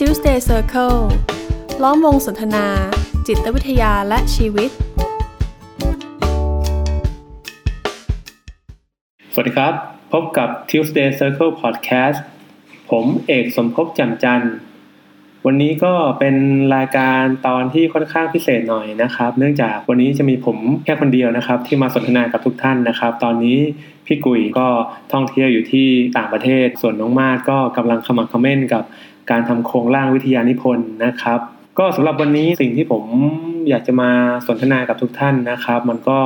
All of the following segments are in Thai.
Tuesday Circle ล้อมวงสนทนา จิตวิทยาและชีวิต สวัสดีครับ พบกับ Tuesday Circle Podcast ผมเอกสมภพจำจันทร์วันนี้ก็เป็นรายการตอนที่ค่อนข้างพิเศษหน่อยนะครับ เนื่องจากวันนี้จะมีผมแค่คนเดียวนะครับ ที่มาสนทนากับทุกท่านนะครับ ตอนนี้พี่กุยก็ท่องเที่ยวอยู่ที่ต่างประเทศ ส่วนน้องมาดก็กำลังขมักขม้นกับ การทำโครงร่างวิทยานิพนธ์นะครับ ก็สำหรับวันนี้สิ่งที่ผมอยากจะมาสนทนากับทุกท่านนะครับ มันก็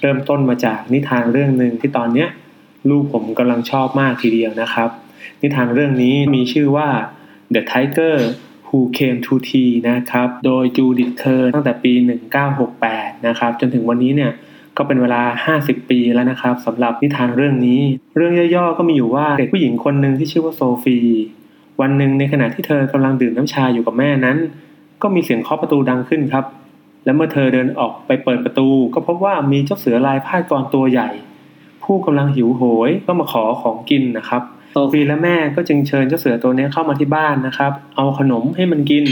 เริ่มต้นมาจากนิทานเรื่องหนึ่งที่ตอนเนี้ยลูกผมกำลังชอบมากทีเดียวนะครับ นิทานเรื่องนี้มีชื่อว่า The Tiger Who Came to Tea นะครับ โดยจูดิตเคอร์ตั้งแต่ปี 1968 นะครับ จนถึงวันนี้เนี่ยก็เป็นเวลา 50 ปีแล้วนะครับสำหรับนิทานเรื่องนี้ เรื่องย่อๆก็มีอยู่ว่าเด็กผู้หญิงคนหนึ่งที่ชื่อว่าโซฟี วันหนึ่งในขณะที่เธอกำลังดื่มน้ำชาอยู่กับแม่นั้น ก็มีเสียงเคาะประตูดังขึ้นครับ และเมื่อเธอเดินออกไปเปิดประตู ก็พบว่ามีเจ้าเสือลายพาดกรตัวใหญ่ ผู้กำลังหิวโหยก็มาขอของกินนะครับโซฟีและแม่ก็จึงเชิญเจ้าเสือตัวนี้เข้ามาที่บ้านนะครับ เอาขนมให้มันกิน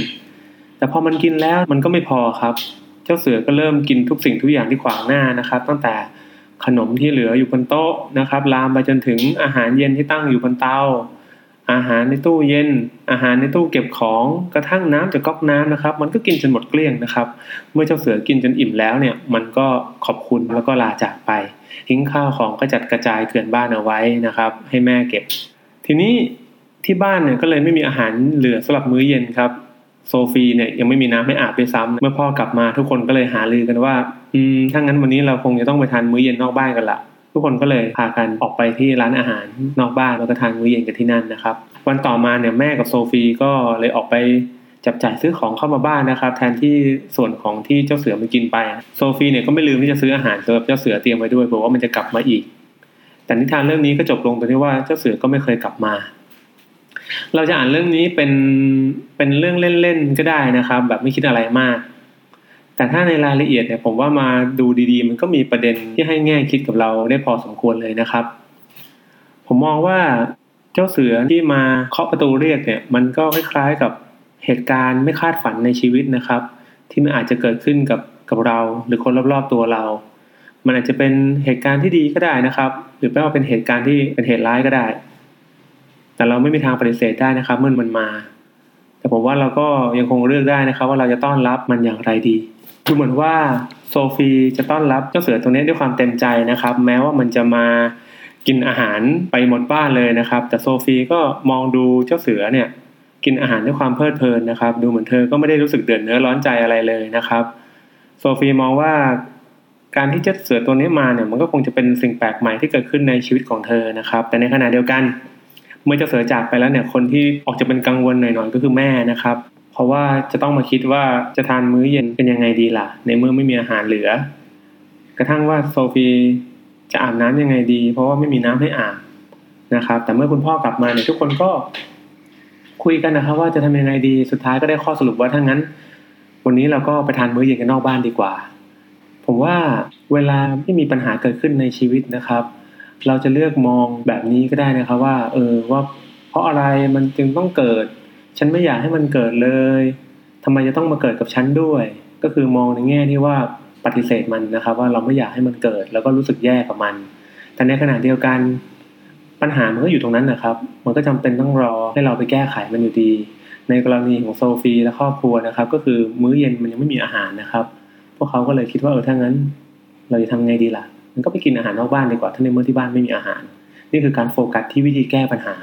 แต่พอมันกินแล้วมันก็ไม่พอครับ เจ้าเสือก็เริ่มกินทุกสิ่งทุกอย่างที่ขวางหน้านะครับ ตั้งแต่ขนมที่เหลืออยู่บนโต๊ะนะครับ ลามไปจนถึงอาหารเย็นที่ตั้งอยู่บนเตา อาหารในตู้เย็น อาหารในตู้เก็บของกระทั่งน้ำจากก๊อกน้ำนะครับ มันก็กินจนหมดเกลี้ยงนะครับ เมื่อเจ้าเสือกินจนอิ่มแล้วเนี่ย มันก็ขอบคุณแล้วก็ลาจากไป ทิ้งข้าวของก็จัดกระจายเกลื่อนบ้านเอาไว้นะครับ ให้แม่เก็บ ทีนี้ที่บ้านเนี่ยก็เลยไม่มีอาหารเหลือสำหรับมื้อเย็นครับโซฟีเนี่ยยังไม่มีน้ำให้อาบด้วยซ้ำเมื่อพ่อกลับมาทุกคนก็เลยหาลือกันว่า อืมถ้างั้นวันนี้เราคงจะต้องไปทานมื้อเย็นนอกบ้านกันละ ทุกคนก็เลยพากันออกไปที่ร้านอาหารนอกบ้านแล้วก็ทานมื้อเย็นกันที่นั่นนะครับ วันต่อมาเนี่ยแม่กับโซฟีก็เลยออกไปจับจ่ายซื้อของเข้ามาบ้านนะครับ แทนที่ส่วนของที่เจ้าเสือมันกินไป โซฟีเนี่ยก็ไม่ลืมที่จะซื้ออาหารสำหรับเจ้าเสือเตรียมไว้ด้วยเพราะว่ามันจะกลับมาอีก แต่นิทานเรื่องนี้ก็จบลงตรงที่ว่าเจ้าเสือก็ไม่เคยกลับมา เราจะอ่านเรื่องนี้เป็นเป็นเรื่องเล่นๆก็ได้นะครับ แบบไม่คิดอะไรมาก แต่ถ้าในรายละเอียดเนี่ยผมว่ามาดูดีๆ มันก็มีประเด็นที่ให้แง่คิดกับเราได้พอสมควรเลยนะครับ ผมมองว่าเจ้าเสือที่มาเคาะประตูเรียกเนี่ย มันก็คล้ายๆกับเหตุการณ์ไม่คาดฝันในชีวิตนะครับ ที่มันอาจจะเกิดขึ้นกับกับเรา หรือคนรอบๆตัวเรา มันอาจจะเป็นเหตุการณ์ที่ดีก็ได้นะครับ หรือแปลว่าเป็นเหตุการณ์ที่เป็นเหตุร้ายก็ได้ แต่เราไม่มีทางปฏิเสธได้นะครับ เมื่อมันมา แต่ผมว่าเราก็ยังคงเลือกได้นะครับ ว่าเราจะต้อนรับมันอย่างไรดี ดูเหมือนว่าโซฟีจะต้อนรับเจ้าเสือตัวนี้ด้วยความเต็มใจนะครับ แม้ว่ามันจะมากินอาหารไปหมดบ้านเลยนะครับ แต่โซฟีก็มองดูเจ้าเสือเนี่ยกินอาหารด้วยความเพลิดเพลินนะครับ ดูเหมือนเธอก็ไม่ได้รู้สึกเดือดเนื้อร้อนใจอะไรเลยนะครับ โซฟีมองว่าการที่เจ้าเสือตัวนี้มาเนี่ยมันก็คงจะเป็นสิ่งแปลกใหม่ที่เกิดขึ้นในชีวิตของเธอนะครับ แต่ในขณะเดียวกัน เมื่อเจ้าเสือจากไปแล้วเนี่ยคนที่ออกจะเป็นกังวลหน่อยๆก็คือแม่นะครับ เพราะว่าจะต้องมาคิดว่าจะทานมื้อเย็นเป็นยังไงดีล่ะ ในเมื่อไม่มีอาหารเหลือ กระทั่งว่าโซฟีจะอาบน้ำยังไงดี เพราะว่าไม่มีน้ำให้อาบนะครับ แต่เมื่อคุณพ่อกลับมาเนี่ยทุกคนก็คุยกันนะครับ ว่าจะทำยังไงดีสุดท้ายก็ได้ข้อสรุปว่าถ้างั้น วันนี้เราก็ไปทานมื้อเย็นกันนอกบ้านดีกว่า ผมว่าเวลาที่มีปัญหาเกิดขึ้นในชีวิตนะครับ เราจะเลือกมองแบบนี้ก็ได้นะครับ ว่า เออว่า เพราะอะไรมันจึงต้องเกิด ฉันไม่อยากให้มันเกิดเลยทำไมจะต้องมาเกิดกับฉันด้วย ก็คือมองในแง่ที่ว่าปฏิเสธมันนะครับ ว่าเราไม่อยากให้มันเกิด แล้วก็รู้สึกแย่กับมัน แต่ในขณะเดียวกันปัญหามันก็อยู่ตรงนั้นนะครับ มันก็จำเป็นต้องรอให้เราไปแก้ไขมันอยู่ดี ในกรณีของโซฟีและครอบครัวนะครับ ก็คือมื้อเย็นมันยังไม่มีอาหารนะครับ พวกเขาก็เลยคิดว่าเออถ้างั้น เราจะทำไงดีล่ะ มันก็ไปกินอาหารนอกบ้านดีกว่าถ้าในเมื่อที่บ้านไม่มีอาหาร นี่คือการโฟกัสที่วิธีแก้ปัญหา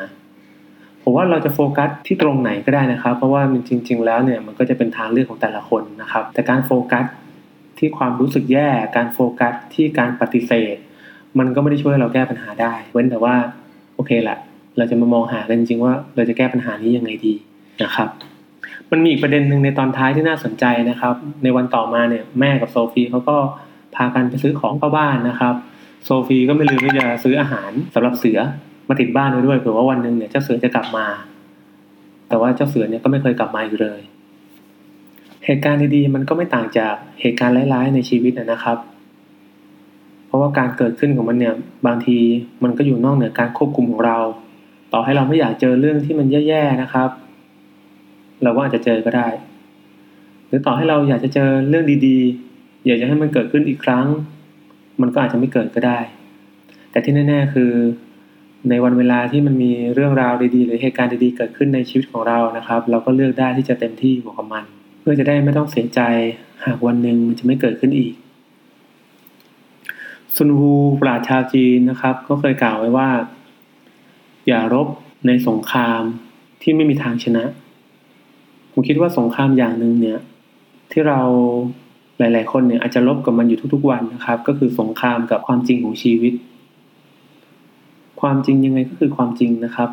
ว่าเราจะโฟกัสที่ตรงไหนก็ได้นะครับ เพราะว่ามันจริง ๆ แล้วเนี่ยมันก็จะเป็นทางเลือกของแต่ละคนนะครับ แต่การโฟกัสที่ความรู้สึกแย่ การโฟกัสที่การปฏิเสธ มันก็ไม่ได้ช่วยเราแก้ปัญหาได้ เว้นแต่ว่าโอเคแหละเราจะมามองหากันจริงๆว่าเราจะแก้ปัญหานี้ยังไงดีนะครับมันมีอีกประเด็นหนึ่งในตอนท้ายที่น่าสนใจนะครับ ในวันต่อมาเนี่ยแม่กับโซฟีเขาก็พากันไปซื้อของเข้าบ้านนะครับ โซฟีก็ไม่ลืมที่จะซื้ออาหารสำหรับเสือ มาติดบ้านไว้ด้วยเผื่อว่าวันหนึ่งเนี่ยเจ้าเสือจะกลับมา แต่ว่าเจ้าเสือเนี่ยก็ไม่เคยกลับมาอยู่เลย เหตุการณ์ดีๆมันก็ไม่ต่างจากเหตุการณ์ร้ายๆในชีวิตนะครับ เพราะว่าการเกิดขึ้นของมันเนี่ยบางทีมันก็อยู่นอกเหนือการควบคุมของเรา ต่อให้เราไม่อยากเจอเรื่องที่มันแย่ๆนะครับ เราก็อาจจะเจอก็ได้ หรือต่อให้เราอยากจะเจอเรื่องดีๆ อยากจะให้มันเกิดขึ้นอีกครั้ง มันก็อาจจะไม่เกิดก็ได้ แต่ที่แน่ ๆ คือ ในวันเวลาที่มันมีเรื่องราวดีๆ หรือเหตุการณ์ดีๆ เกิดขึ้นในชีวิตของเรานะครับ เราก็เลือกได้ที่จะเต็มที่อยู่กับมัน เพื่อจะได้ไม่ต้องเสียใจหากวันหนึ่งมันจะไม่เกิดขึ้นอีกซุนฮูปราชชาวจีนนะครับ ก็เคยกล่าวไว้ว่า อย่ารบในสงครามที่ไม่มีทางชนะ ผมคิดว่าสงครามอย่างหนึ่งเนี่ย ที่เราหลาย ๆ คนเนี่ยอาจจะลบกับมันอยู่ทุกๆวันนะครับ ก็คือสงครามกับความจริงของชีวิต ความจริงยังไงก็คือความจริงนะครับ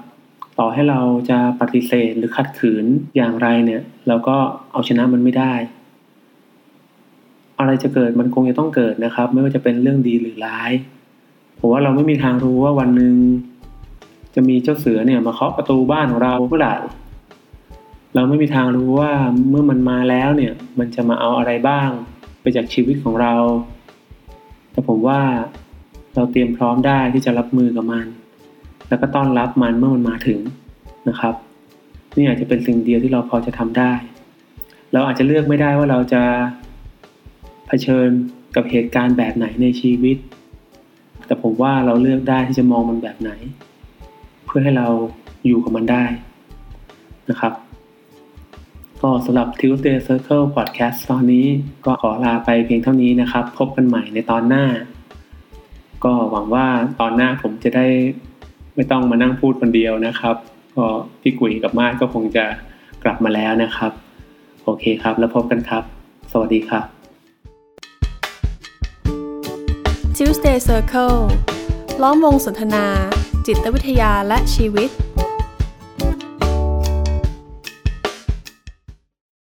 ต่อให้เราจะปฏิเสธหรือขัดขืนอย่างไรเนี่ย เราก็เอาชนะมันไม่ได้ อะไรจะเกิดมันคงจะต้องเกิดนะครับ ไม่ว่าจะเป็นเรื่องดีหรือร้ายผมว่าเราไม่มีทางรู้ว่าวันหนึ่งจะมีเจ้าเสือเนี่ยมาเคาะประตูบ้านของเราเมื่อไหร่เราไม่มีทางรู้ว่าเมื่อมันมาแล้วเนี่ย มันจะมาเอาอะไรบ้างไปจากชีวิตของเรา แต่ผมว่า เราเตรียมพร้อมได้ที่จะรับมือกับมัน แล้วก็ต้อนรับมันเมื่อมันมาถึงนะครับ นี่อาจจะเป็นสิ่งเดียวที่เราพอจะทำได้ เราอาจจะเลือกไม่ได้ว่าเราจะเผชิญกับเหตุการณ์แบบไหนในชีวิต แต่ผมว่าเราเลือกได้ที่จะมองมันแบบไหน เพื่อให้เราอยู่กับมันได้นะครับ ก็สำหรับ Tuesday Circle Podcast ตอนนี้ก็ขอลาไปเพียงเท่านี้นะครับ พบกันใหม่ในตอนหน้า ก็หวังว่าตอนหน้าผมจะได้ไม่ต้องมานั่งพูดคนเดียวนะครับ ก็พี่กุ๋ยกับมาดก็คงจะกลับมาแล้วนะครับ โอเคครับ แล้วพบกันครับ สวัสดีครับ Tuesday Circle ล้อมวงสนทนา จิตวิทยาและชีวิต